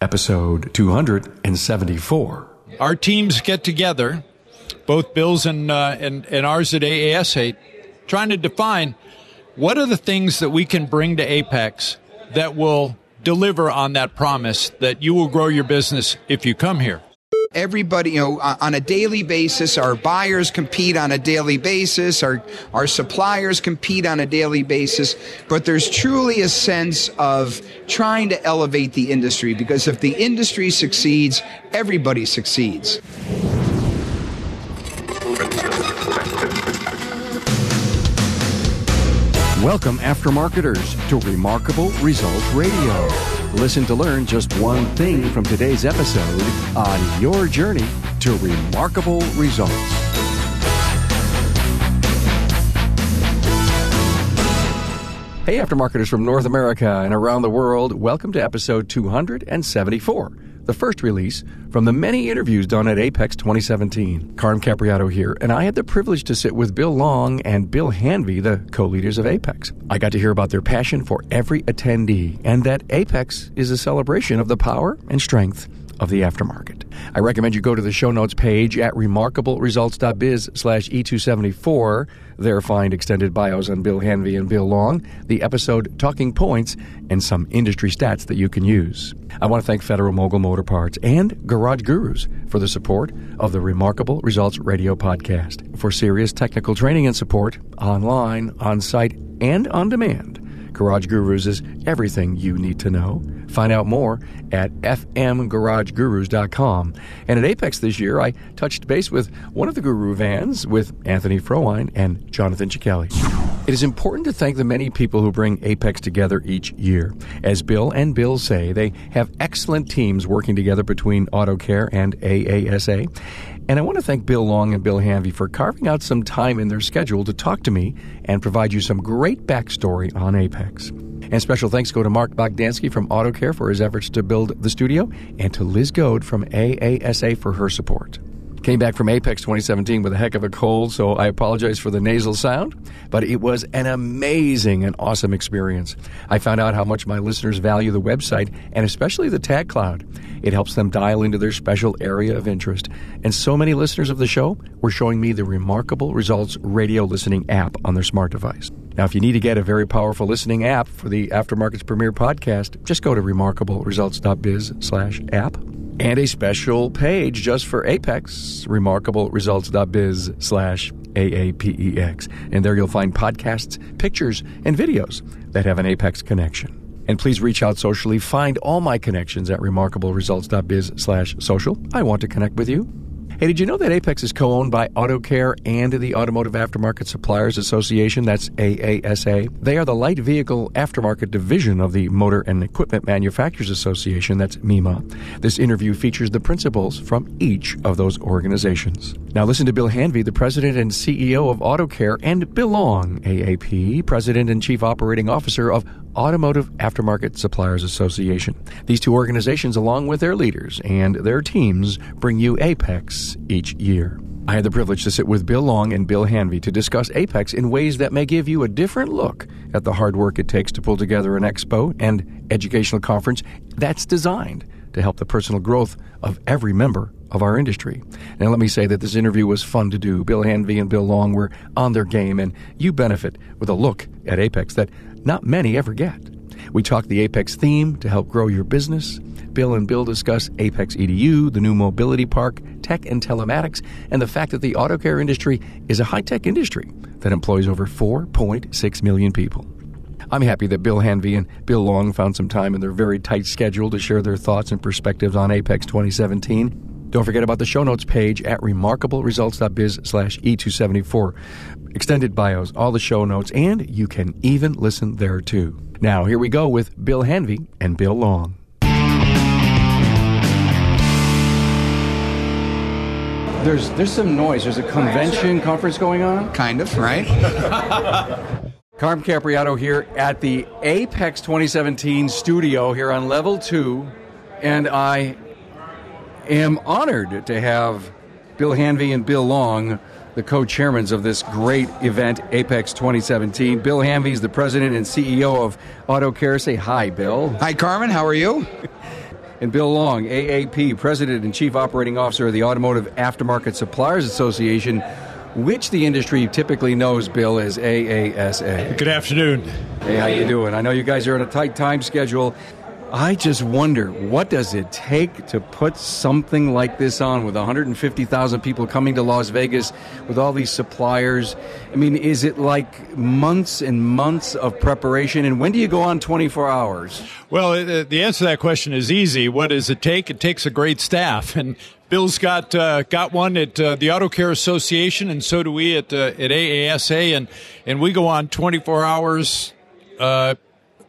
episode 274. Our teams get together, both Bill's and, uh, and, and ours at AASA, trying to define what are the things that we can bring to AAPEX that will deliver on that promise that you will grow your business if you come here everybody, you know, on a daily basis, our buyers compete on a daily basis, our, our suppliers compete on a daily basis, but there's truly a sense of trying to elevate the industry because if the industry succeeds, everybody succeeds. Welcome, aftermarketers, to Remarkable Results Radio. Listen to learn just one thing from today's episode on your journey to remarkable results. Hey, aftermarketers from North America and around the world, welcome to episode 274 the first release from the many interviews done at AAPEX 2017. Carm Capriotto here, and I had the privilege to sit with Bill Long and Bill Hanvey, the co leaders of AAPEX. I got to hear about their passion for every attendee and that AAPEX is a celebration of the power and strength of the aftermarket. I recommend you go to the show notes page at remarkableresults.biz slash E274. There find extended bios on Bill Hanvey and Bill Long, the episode talking points, and some industry stats that you can use. I want to thank Federal Mogul Motor Parts and Garage Gurus for the support of the Remarkable Results Radio podcast. For serious technical training and support, online, on site, and on demand, Garage Gurus is everything you need to know. Find out more at fmgaragegurus.com. And at AAPEX this year, I touched base with one of the Guru vans with Anthony Frohine and Jonathan Cichelli. It is important to thank the many people who bring AAPEX together each year. As Bill and Bill say, they have excellent teams working together between AutoCare and AASA. And I want to thank Bill Long and Bill Hanvey for carving out some time in their schedule to talk to me and provide you some great backstory on AAPEX. And special thanks go to Mark Bogdansky from AutoCare for his efforts to build the studio, and to Liz Goad from AASA for her support. Came back from AAPEX 2017 with a heck of a cold, so I apologize for the nasal sound, but it was an amazing and awesome experience. I found out how much my listeners value the website and especially the Tag Cloud. It helps them dial into their special area of interest. And so many listeners of the show were showing me the remarkable results radio listening app on their smart device. Now, if you need to get a very powerful listening app for the Aftermarket's premier podcast, just go to remarkableresults.biz slash app and a special page just for AAPEX, remarkableresults.biz slash AAPEX. And there you'll find podcasts, pictures, and videos that have an AAPEX connection. And please reach out socially. Find all my connections at remarkableresults.biz slash social. I want to connect with you. Hey, did you know that AAPEX is co owned by AutoCare and the Automotive Aftermarket Suppliers Association? That's AASA. They are the light vehicle aftermarket division of the Motor and Equipment Manufacturers Association. That's MEMA. This interview features the principals from each of those organizations. Now, listen to Bill Hanvey, the president and CEO of AutoCare, and Bill Long, AAP, president and chief operating officer of Automotive Aftermarket Suppliers Association. These two organizations, along with their leaders and their teams, bring you AAPEX each year. I had the privilege to sit with Bill Long and Bill Hanvey to discuss AAPEX in ways that may give you a different look at the hard work it takes to pull together an expo and educational conference that's designed to help the personal growth of every member of our industry. Now, let me say that this interview was fun to do. Bill Hanvey and Bill Long were on their game, and you benefit with a look at AAPEX that not many ever get. We talk the AAPEX theme to help grow your business. Bill and Bill discuss AAPEX EDU, the new mobility park, tech and telematics, and the fact that the auto care industry is a high tech industry that employs over 4.6 million people. I'm happy that Bill Hanvey and Bill Long found some time in their very tight schedule to share their thoughts and perspectives on AAPEX 2017. Don't forget about the show notes page at remarkableresults.biz slash E274. Extended bios, all the show notes, and you can even listen there too. Now, here we go with Bill Hanvey and Bill Long. There's there's some noise. There's a convention conference going on. Kind of, right? Carm Capriotto here at the AAPEX 2017 studio here on level two, and I am honored to have Bill Hanvey and Bill Long, the co chairmans of this great event, AAPEX 2017. Bill Hanvey is the president and CEO of AutoCare. Say hi, Bill. Hi, Carmen. How are you? and Bill Long, AAP, President and Chief Operating Officer of the Automotive Aftermarket Suppliers Association, which the industry typically knows, Bill, as AASA. Good afternoon. Hey, how you doing? I know you guys are on a tight time schedule. I just wonder what does it take to put something like this on with 150,000 people coming to Las Vegas with all these suppliers? I mean, is it like months and months of preparation? And when do you go on 24 hours? Well, uh, the answer to that question is easy. What does it take? It takes a great staff, and Bill's got uh, got one at uh, the Auto Care Association, and so do we at uh, at AASA, and and we go on 24 hours.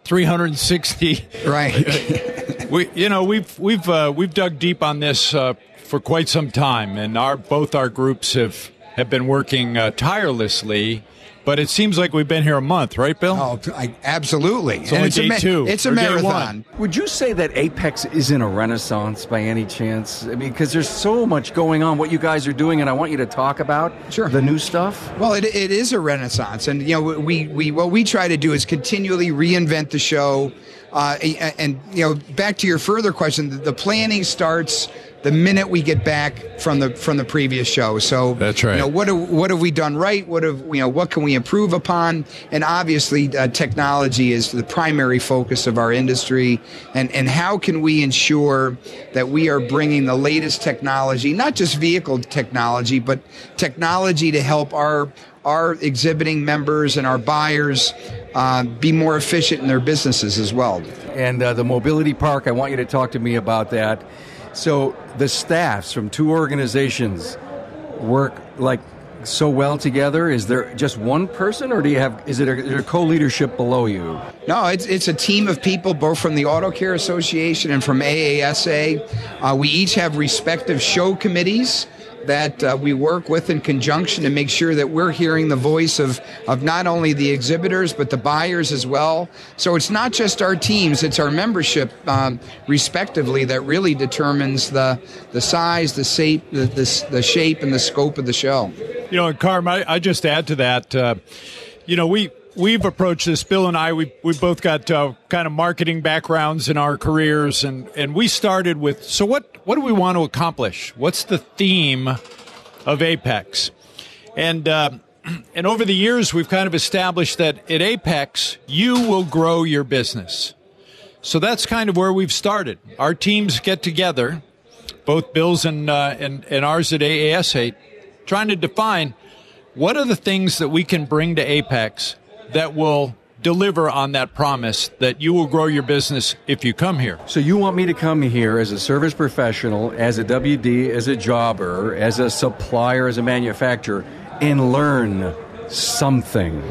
Uh, 360. Right. we, you know, we've we've uh, we've dug deep on this uh, for quite some time, and our both our groups have have been working uh, tirelessly. But it seems like we've been here a month, right, Bill? Oh, I, absolutely. It's only it's day a ma- two, It's a marathon. Would you say that AAPEX is in a renaissance by any chance? I mean, because there's so much going on, what you guys are doing, and I want you to talk about Sure. the new stuff. Well, it, it is a renaissance, and you know we, we what we try to do is continually reinvent the show. Uh, and, you know, back to your further question, the, the planning starts the minute we get back from the from the previous show. So That's right. You know, what have, what have we done right? What have you know? What can we improve upon? And obviously, uh, technology is the primary focus of our industry. And and how can we ensure that we are bringing the latest technology, not just vehicle technology, but technology to help our our exhibiting members and our buyers uh, be more efficient in their businesses as well. And uh, the mobility park, I want you to talk to me about that. So the staffs from two organizations work like so well together. Is there just one person, or do you have? Is it a, is there co-leadership below you? No, it's it's a team of people, both from the Auto Care Association and from AASA. Uh, we each have respective show committees that uh, we work with in conjunction to make sure that we're hearing the voice of, of not only the exhibitors but the buyers as well. So it's not just our teams; it's our membership, um, respectively, that really determines the the size, the shape, the, the, the shape, and the scope of the show. You know, and Carm, I, I just add to that. Uh, you know, we we've approached this. Bill and I, we we both got uh, kind of marketing backgrounds in our careers, and and we started with. So what what do we want to accomplish? What's the theme of AAPEX? And uh, and over the years, we've kind of established that at AAPEX, you will grow your business. So that's kind of where we've started. Our teams get together, both Bill's and uh, and, and ours at AASA, trying to define what are the things that we can bring to AAPEX that will deliver on that promise that you will grow your business if you come here. So you want me to come here as a service professional, as a WD, as a jobber, as a supplier, as a manufacturer, and learn something.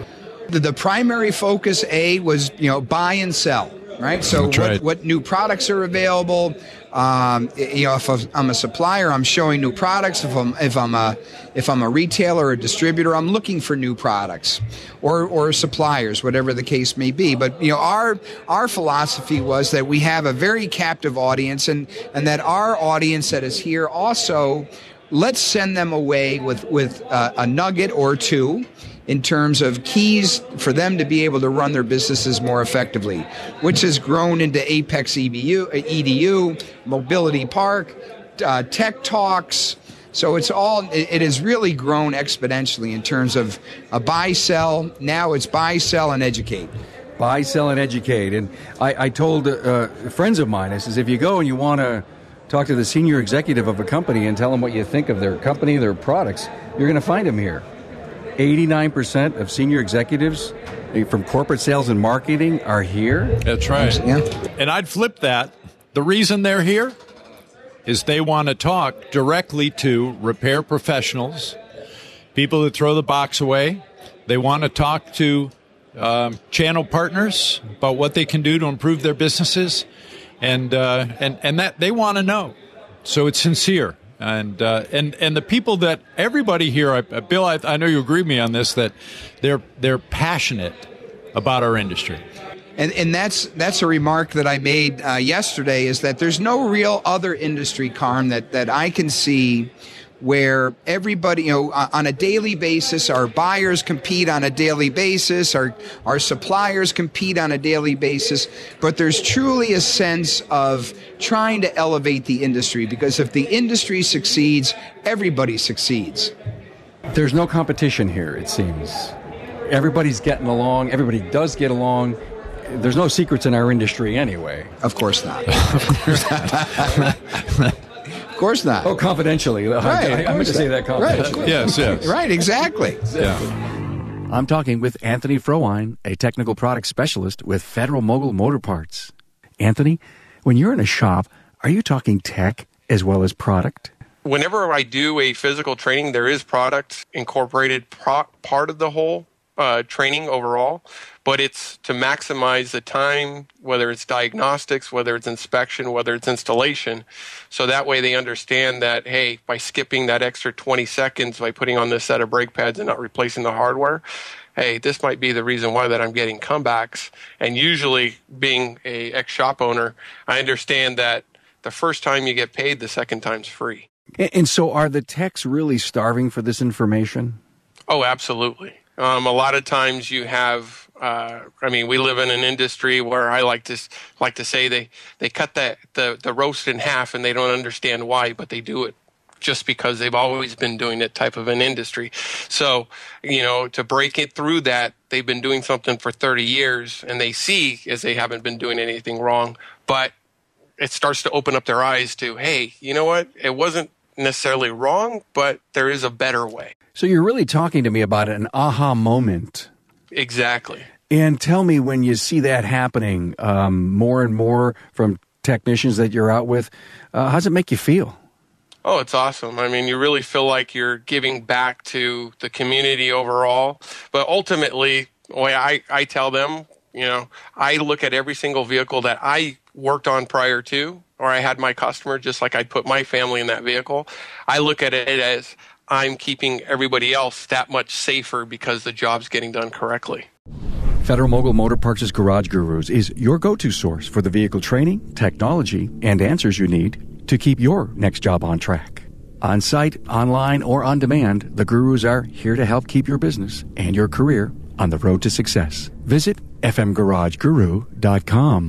the, the primary focus a was you know buy and sell right? So what, right. what new products are available? Um, you know if i'm a supplier i'm showing new products. If i'm if i'm a if i'm a retailer or a distributor i'm looking for new products or or suppliers whatever the case may be. But you know our our philosophy was that we have a very captive audience and and that our audience that is here also let's send them away with with uh, a nugget or two in terms of keys for them to be able to run their businesses more effectively, which has grown into AAPEX EBU, uh, EDU, Mobility Park, uh, Tech Talks. So it's all, it, has really grown exponentially in terms of a buy sell. Now it's buy, sell, and educate. Buy, sell, and educate. And I, I told uh, friends of mine, I says, if you go and you want to talk to the senior executive of a company and tell them what you think of their company, their products, you're going to find them here. 89% of senior executives eh, from corporate sales and marketing are here. That's right. Yeah. And I'd flip that. The reason they're here is they want to talk directly to repair professionals, people that throw the box away. They want to talk to um, channel partners about what they can do to improve their businesses, and uh, and and that they want to know. So it's sincere, and uh, and and the people that everybody here, I, uh, Bill, I, I know you agree with me on this that they're they're passionate about our industry. And, and that's that's a remark that I made uh, yesterday is that there's no real other industry, Carm, that, that I can see where everybody, you know, on a daily basis, our buyers compete on a daily basis, our, our suppliers compete on a daily basis, but there's truly a sense of trying to elevate the industry because if the industry succeeds, everybody succeeds. There's no competition here, it seems. Everybody's getting along, everybody does get along. There's no secrets in our industry anyway. Of course not. of course not. Of course not. Oh, confidentially. Right, I, I meant to say that confidentially. Right, yes, yes. Right, exactly. Yeah. I'm talking with Anthony Frohwein, a technical product specialist with Federal Mogul Motor Parts. Anthony, when you're in a shop, are you talking tech as well as product? Whenever I do a physical training, there is product incorporated pro- part of the whole uh, training overall, but it's to maximize the time, whether it's diagnostics, whether it's inspection, whether it's installation. So that way they understand that, hey, by skipping that extra 20 seconds by putting on this set of brake pads and not replacing the hardware, hey, this might be the reason why that I'm getting comebacks. And usually being a ex shop owner, I understand that the first time you get paid, the second time's free. And so are the techs really starving for this information? Oh, absolutely. Um, a lot of times you have, uh, I mean, we live in an industry where I like to like to say they they cut the, the the roast in half and they don't understand why, but they do it just because they've always been doing that type of an industry. So, you know, to break it through that, they've been doing something for 30 years and they see as they haven't been doing anything wrong, but it starts to open up their eyes to, hey, you know what? It wasn't necessarily wrong, but there is a better way. So you're really talking to me about an aha moment. Exactly. And tell me when you see that happening um, more and more from technicians that you're out with, uh, how does it make you feel? Oh, it's awesome. I mean, you really feel like you're giving back to the community overall. But ultimately, the way I, I tell them, you know, I look at every single vehicle that I worked on prior to, or I had my customer, just like I'd put my family in that vehicle. I look at it as I'm keeping everybody else that much safer because the job's getting done correctly. Federal Mogul Motor Parts' Garage Gurus is your go to source for the vehicle training, technology, and answers you need to keep your next job on track. On site, online, or on demand, the Gurus are here to help keep your business and your career on the road to success. Visit fmgarageguru.com.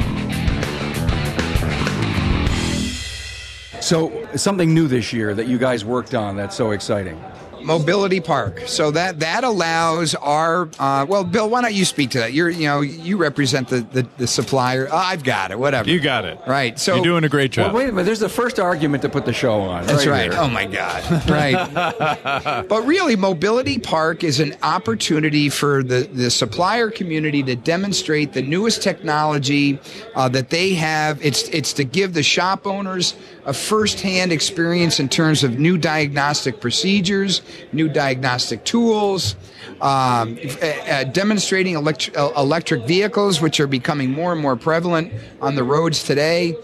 So, something new this year that you guys worked on that's so exciting. Mobility Park. So that that allows our uh, well, Bill. Why don't you speak to that? You're you know you represent the the, the supplier. Oh, I've got it. Whatever. You got it. Right. So you're doing a great job. Well, wait a minute. There's the first argument to put the show on. That's right. here. Oh my God. Right. but really, Mobility Park is an opportunity for the the supplier community to demonstrate the newest technology uh, that they have. It's it's to give the shop owners a firsthand experience in terms of new diagnostic procedures, new diagnostic tools, um, uh, demonstrating elect- uh, electric vehicles, which are becoming more and more prevalent on the roads today.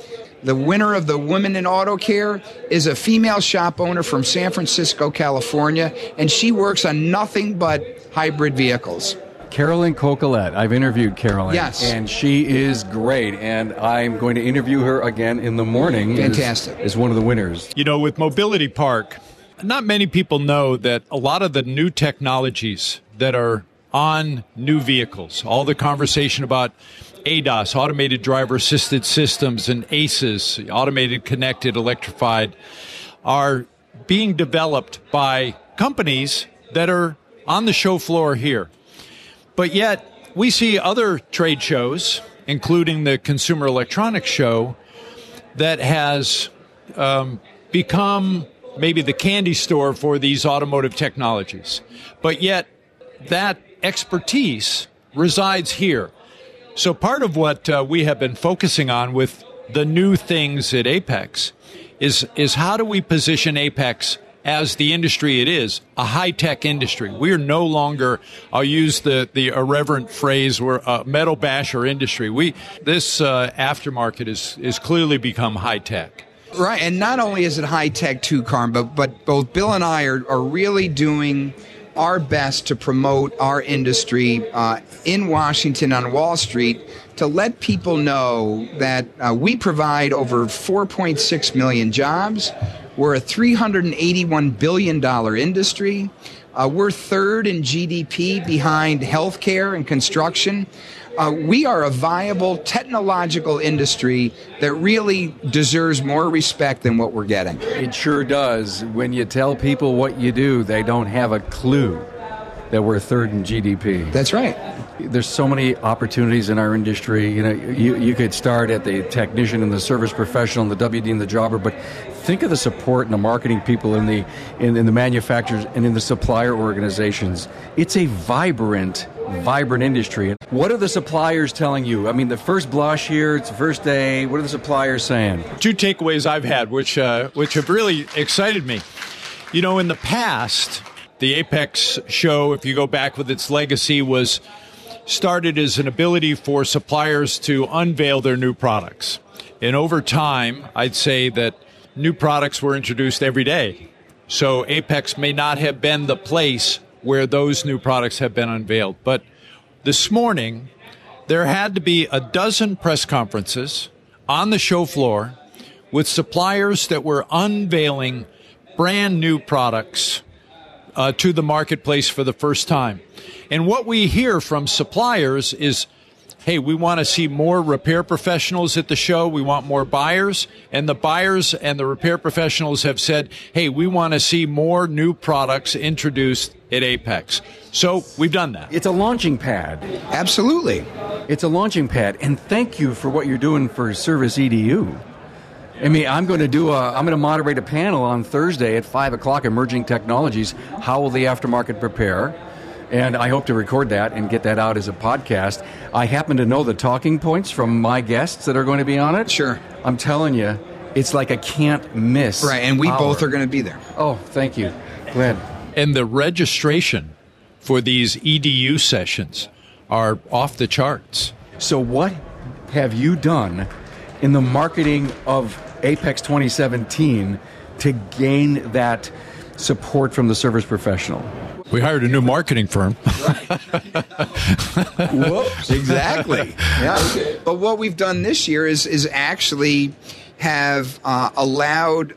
The winner of the Women in Auto Care is a female shop owner from San Francisco, California, and she works on nothing but hybrid vehicles. Carolyn Coquillette. I've interviewed Carolyn. Yes. And she is great. And I'm going to interview her again in the morning. as- Fantastic. As, one of the winners. You know, with Mobility Park, not many people know that a lot of the new technologies that are on new vehicles, all the conversation about ADAS, automated driver assisted systems, and ACEs, automated, connected, electrified, are being developed by companies that are on the show floor here. But yet, we see other trade shows, including the Consumer Electronics Show, that has um, become maybe the candy store for these automotive technologies. But yet, that expertise resides here. So, part of what uh, we have been focusing on with the new things at AAPEX is, is how do we position AAPEX as the industry it is, a high tech industry. We are no longer, I'll use the, the irreverent phrase, we're a metal basher industry. We, this uh, aftermarket is, is clearly become high tech. Right, and not only is it high tech too, Carm, but but both Bill and I are, are really doing our best to promote our industry uh, in Washington on Wall Street to let people know that uh, we provide over 4.6 million jobs. We're a $381 billion industry. Uh, we're third in GDP behind healthcare and construction. Uh, we are a viable technological industry that really deserves more respect than what we're getting. It sure does. When you tell people what you do, they don't have a clue that we're third in GDP. That's right. There's so many opportunities in our industry. You know, you, you could start at the technician and the service professional and the WD and the jobber, but think of the support and the marketing people in the in, in the manufacturers and in the supplier organizations. It's a vibrant, vibrant industry. What are the suppliers telling you? I mean, the first blush here, it's the first day. What are the suppliers saying? Two takeaways I've had, which uh, which have really excited me. You know, in the past, the AAPEX show, if you go back with its legacy, was started as an ability for suppliers to unveil their new products. And over time, I'd say that new products were introduced every day. So AAPEX may not have been the place where those new products have been unveiled. But this morning, there had to be a dozen press conferences on the show floor with suppliers that were unveiling brand new products uh, to the marketplace for the first time. And what we hear from suppliers is hey, we want to see more repair professionals at the show. We want more buyers. And the buyers and the repair professionals have said, hey, we want to see more new products introduced at AAPEX. So we've done that. It's a launching pad. Absolutely. It's a launching pad. And thank you for what you're doing for Service EDU. I mean, I'm going to do a, I'm going to moderate a panel on Thursday at 5 o'clock, Emerging Technologies. How will the aftermarket prepare? And I hope to record that and get that out as a podcast. I happen to know the talking points from my guests that are going to be on it. Sure. I'm telling you, it's like a can't miss. Right, and we hour. both are going to be there. Oh, thank you. Glad. And the registration for these EDU sessions are off the charts. So, what have you done in the marketing of AAPEX 2017 to gain that support from the service professional? We hired a new marketing firm. Whoops. Exactly. yeah. But what we've done this year is is actually have uh, allowed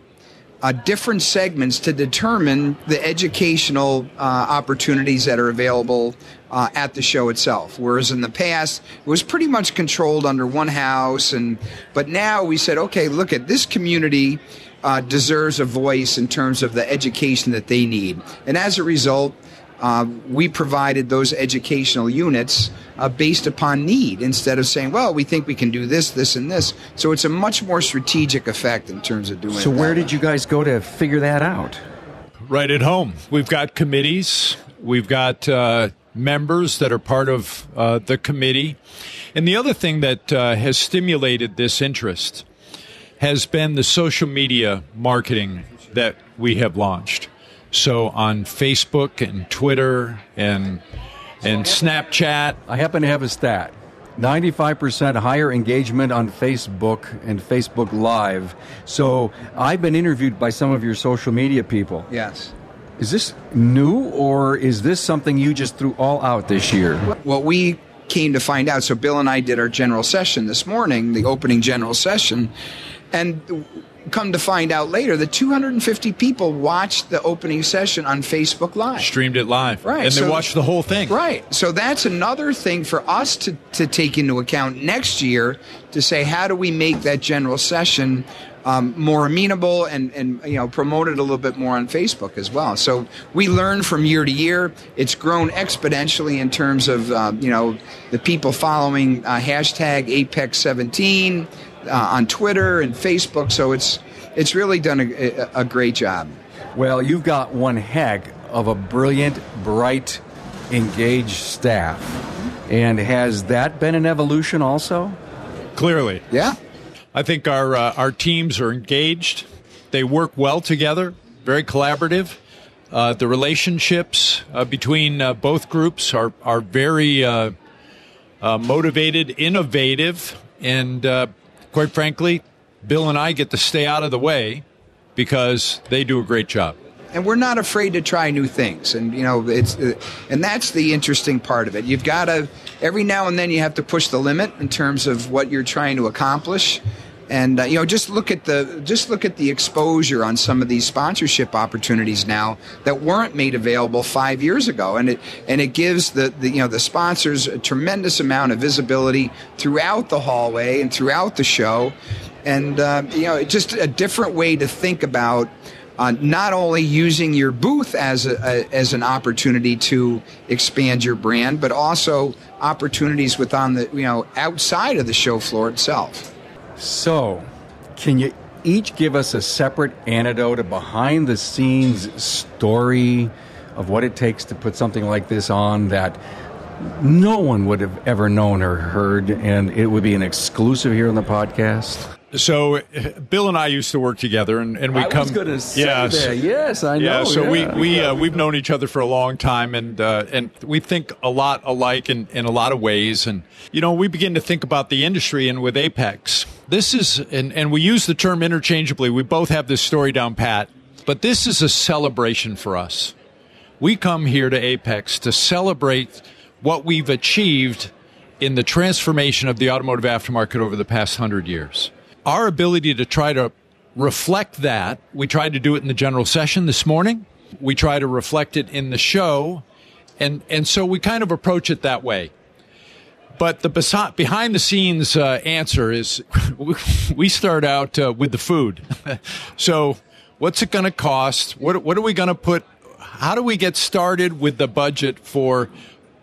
uh, different segments to determine the educational uh, opportunities that are available uh, at the show itself. Whereas in the past, it was pretty much controlled under one house, and but now we said, okay, look at this community uh, deserves a voice in terms of the education that they need. And as a result, uh, we provided those educational units uh, based upon need instead of saying, well, we think we can do this, this, and this. So it's a much more strategic effect in terms of doing So, where did you guys go to figure that out? Right at home. We've got committees, we've got uh, members that are part of uh, the committee. And the other thing that uh, has stimulated this interest has been the social media marketing that we have launched. So on Facebook and Twitter and and Snapchat. I happen to have a stat. 95% higher engagement on Facebook and Facebook Live. So I've been interviewed by some of your social media people. Yes. Is this new or is this something you just threw all out this year? What we came to find out, so Bill and I did our general session this morning, the opening general session, and come to find out later that 250 people watched the opening session on Facebook Live. Streamed it live. Right. And so, they watched the whole thing. Right. So that's another thing for us to, to take into account next year to say, how do we make that general session um, more amenable and, and you know promote it a little bit more on Facebook as well. So we learn from year to year. It's grown exponentially in terms of uh, you know the people following uh, hashtag AAPEX 17 uh, on Twitter and Facebook. So it's it's really done a, a great job. Well, you've got one heck of a brilliant, bright, engaged staff. And has that been an evolution also? Clearly. Yeah. I think our uh, our teams are engaged. They work well together, very collaborative. Uh, the relationships uh, between uh, both groups are are very uh, uh, motivated, innovative, and quite frankly, Bill and I get to stay out of the way because they do a great job. And we're not afraid to try new things, and you know it's, uh, and that's the interesting part of it. You've got to every now and then you have to push the limit in terms of what you're trying to accomplish. And uh, you know just look at the just look at the exposure on some of these sponsorship opportunities now that weren't made available five years ago and it and it gives the, the you know the sponsors a tremendous amount of visibility throughout the hallway and throughout the show and uh, you know just a different way to think about uh, not only using your booth as a, a, as an opportunity to expand your brand, but also opportunities within the you know outside of the show floor itself. So, can you each give us a separate anecdote, a behind the scenes story of what it takes to put something like this on that no one would have ever known or heard, and it would be an exclusive here on the podcast? So Bill and I used to work together, and, and we I come. was going to say yes, that. Yes, I know. yeah. So yeah. we we uh, we've known each other for a long time, and uh, and we think a lot alike in, in a lot of ways. And you know, we begin to think about the industry, and with AAPEX, this is and and we use the term interchangeably. We both have this story down pat, but this is a celebration for us. We come here to AAPEX to celebrate what we've achieved in the transformation of the automotive aftermarket over the past hundred years our ability to try to reflect that, we tried to do it in the general session this morning. We try to reflect it in the show. And, and so we kind of approach it that way. But the behind the scenes uh, answer is we start out uh, with the food. so what's it going to cost? What, what are we going to put? How do we get started with the budget for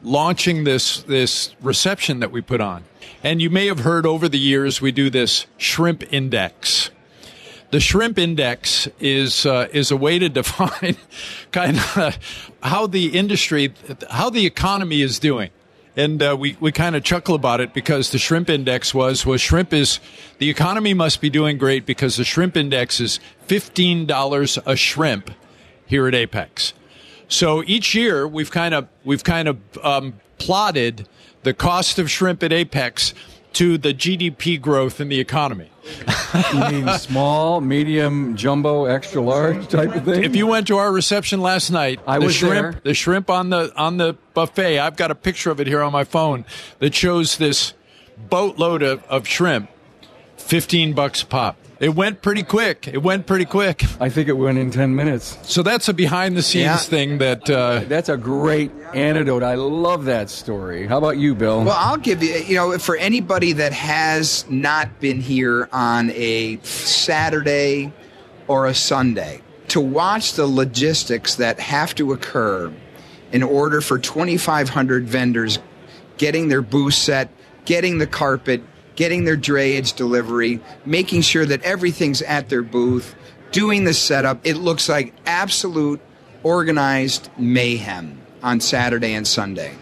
launching this, this reception that we put on? And you may have heard over the years we do this shrimp index. The shrimp index is uh, is a way to define kind of how the industry, how the economy is doing. And uh, we, we kind of chuckle about it because the shrimp index was was shrimp is the economy must be doing great because the shrimp index is fifteen dollars a shrimp here at AAPEX. So each year we've kind of we've kind of um, plotted the cost of shrimp at AAPEX to the GDP growth in the economy. You mean small, medium, jumbo, extra large type of thing? If you went to our reception last night, I the was shrimp, there. the shrimp on the on the buffet. I've got a picture of it here on my phone that shows this boatload of, of shrimp, fifteen bucks a pop. It went pretty quick. It went pretty quick. I think it went in 10 minutes. So that's a behind the scenes Yeah. thing that uh, That's a great anecdote. I love that story. How about you, Bill? Well, I'll give you, you know, for anybody that has not been here on a Saturday or a Sunday, to watch the logistics that have to occur in order for 2,500 vendors getting their booth set, getting the carpet, getting their drayage delivery, making sure that everything's at their booth, doing the setup. It looks like absolute organized mayhem on Saturday and Sunday.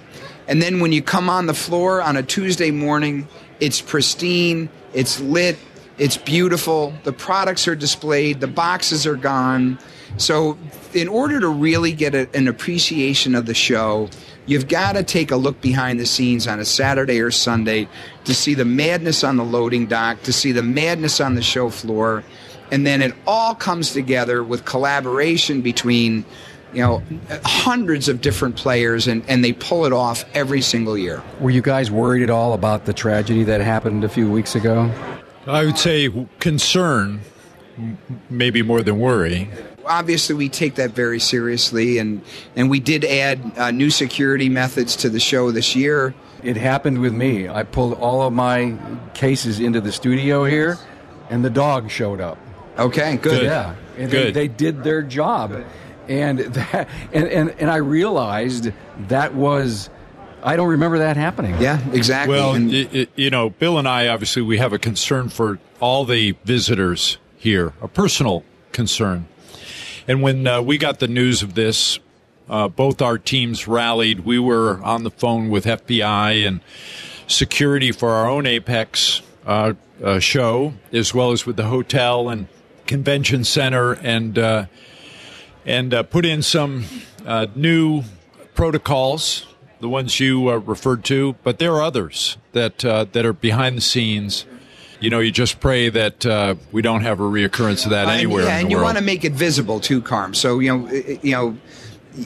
And then when you come on the floor on a Tuesday morning, it's pristine, it's lit, it's beautiful, the products are displayed, the boxes are gone. So, in order to really get a, an appreciation of the show, you've got to take a look behind the scenes on a Saturday or Sunday to see the madness on the loading dock, to see the madness on the show floor, and then it all comes together with collaboration between you know hundreds of different players and, and they pull it off every single year Were you guys worried at all about the tragedy that happened a few weeks ago? I would say concern, maybe more than worry. Obviously we take that very seriously and and we did add uh, new security methods to the show this year It happened with me. I pulled all of my cases into the studio here, and the dog showed up. okay good, Good. Yeah, and Good. They, they did their job, and that and, and and I realized that was I don't remember that happening. yeah exactly Well, And- y- y- you know, Bill and I obviously we have a concern for all the visitors here, a personal concern. And when uh, we got the news of this, uh, both our teams rallied. We were on the phone with FBI and security for our own AAPEX uh, uh, show, as well as with the hotel and convention center, and uh, and uh, put in some new protocols, the ones you referred to. But there are others that that are behind the scenes. You know, you just pray that uh, we don't have a reoccurrence of that anywhere. And, yeah, in and you world. want to make it visible too, Carm. So you know, you know,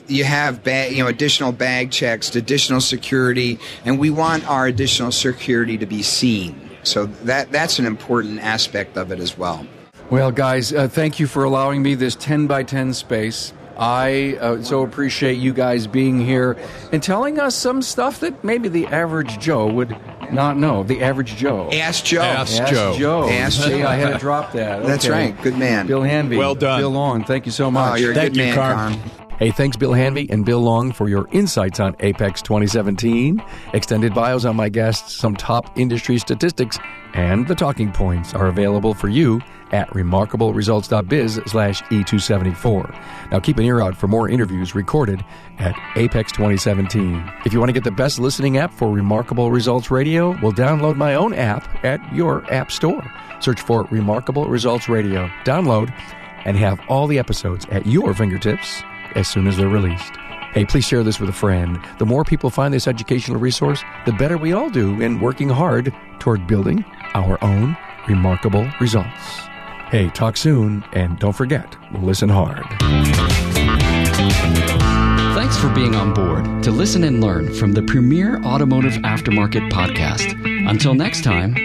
you have bag, you know, additional bag checks, additional security, and we want our additional security to be seen. So that that's an important aspect of it as well. Well, guys, uh, thank you for allowing me this 10 by 10 space. I uh, so appreciate you guys being here and telling us some stuff that maybe the average Joe would not know. The average Joe. Ask Joe. Ask Ask Joe. Joe. Ask See, Joe. I had to drop that. That's right. Good man. Bill Hanvey. Well done. Bill Long, thank you so much. Oh, you're a Thank good you, man, Carm. Carm. Hey, thanks, Bill Hanvey and Bill Long, for your insights on AAPEX 2017, extended bios on my guests, some top industry statistics, and the talking points are available for you at remarkableresults.biz slash E274. Now keep an ear out for more interviews recorded at AAPEX 2017. If you want to get the best listening app for Remarkable Results Radio, well, download my own app at your app store. Search for Remarkable Results Radio. Download and have all the episodes at your fingertips as soon as they're released. Hey, please share this with a friend. The more people find this educational resource, the better we all do in working hard toward building our own remarkable results. Hey, talk soon, and don't forget, listen hard. Thanks for being on board to listen and learn from the premier automotive aftermarket podcast. Until next time,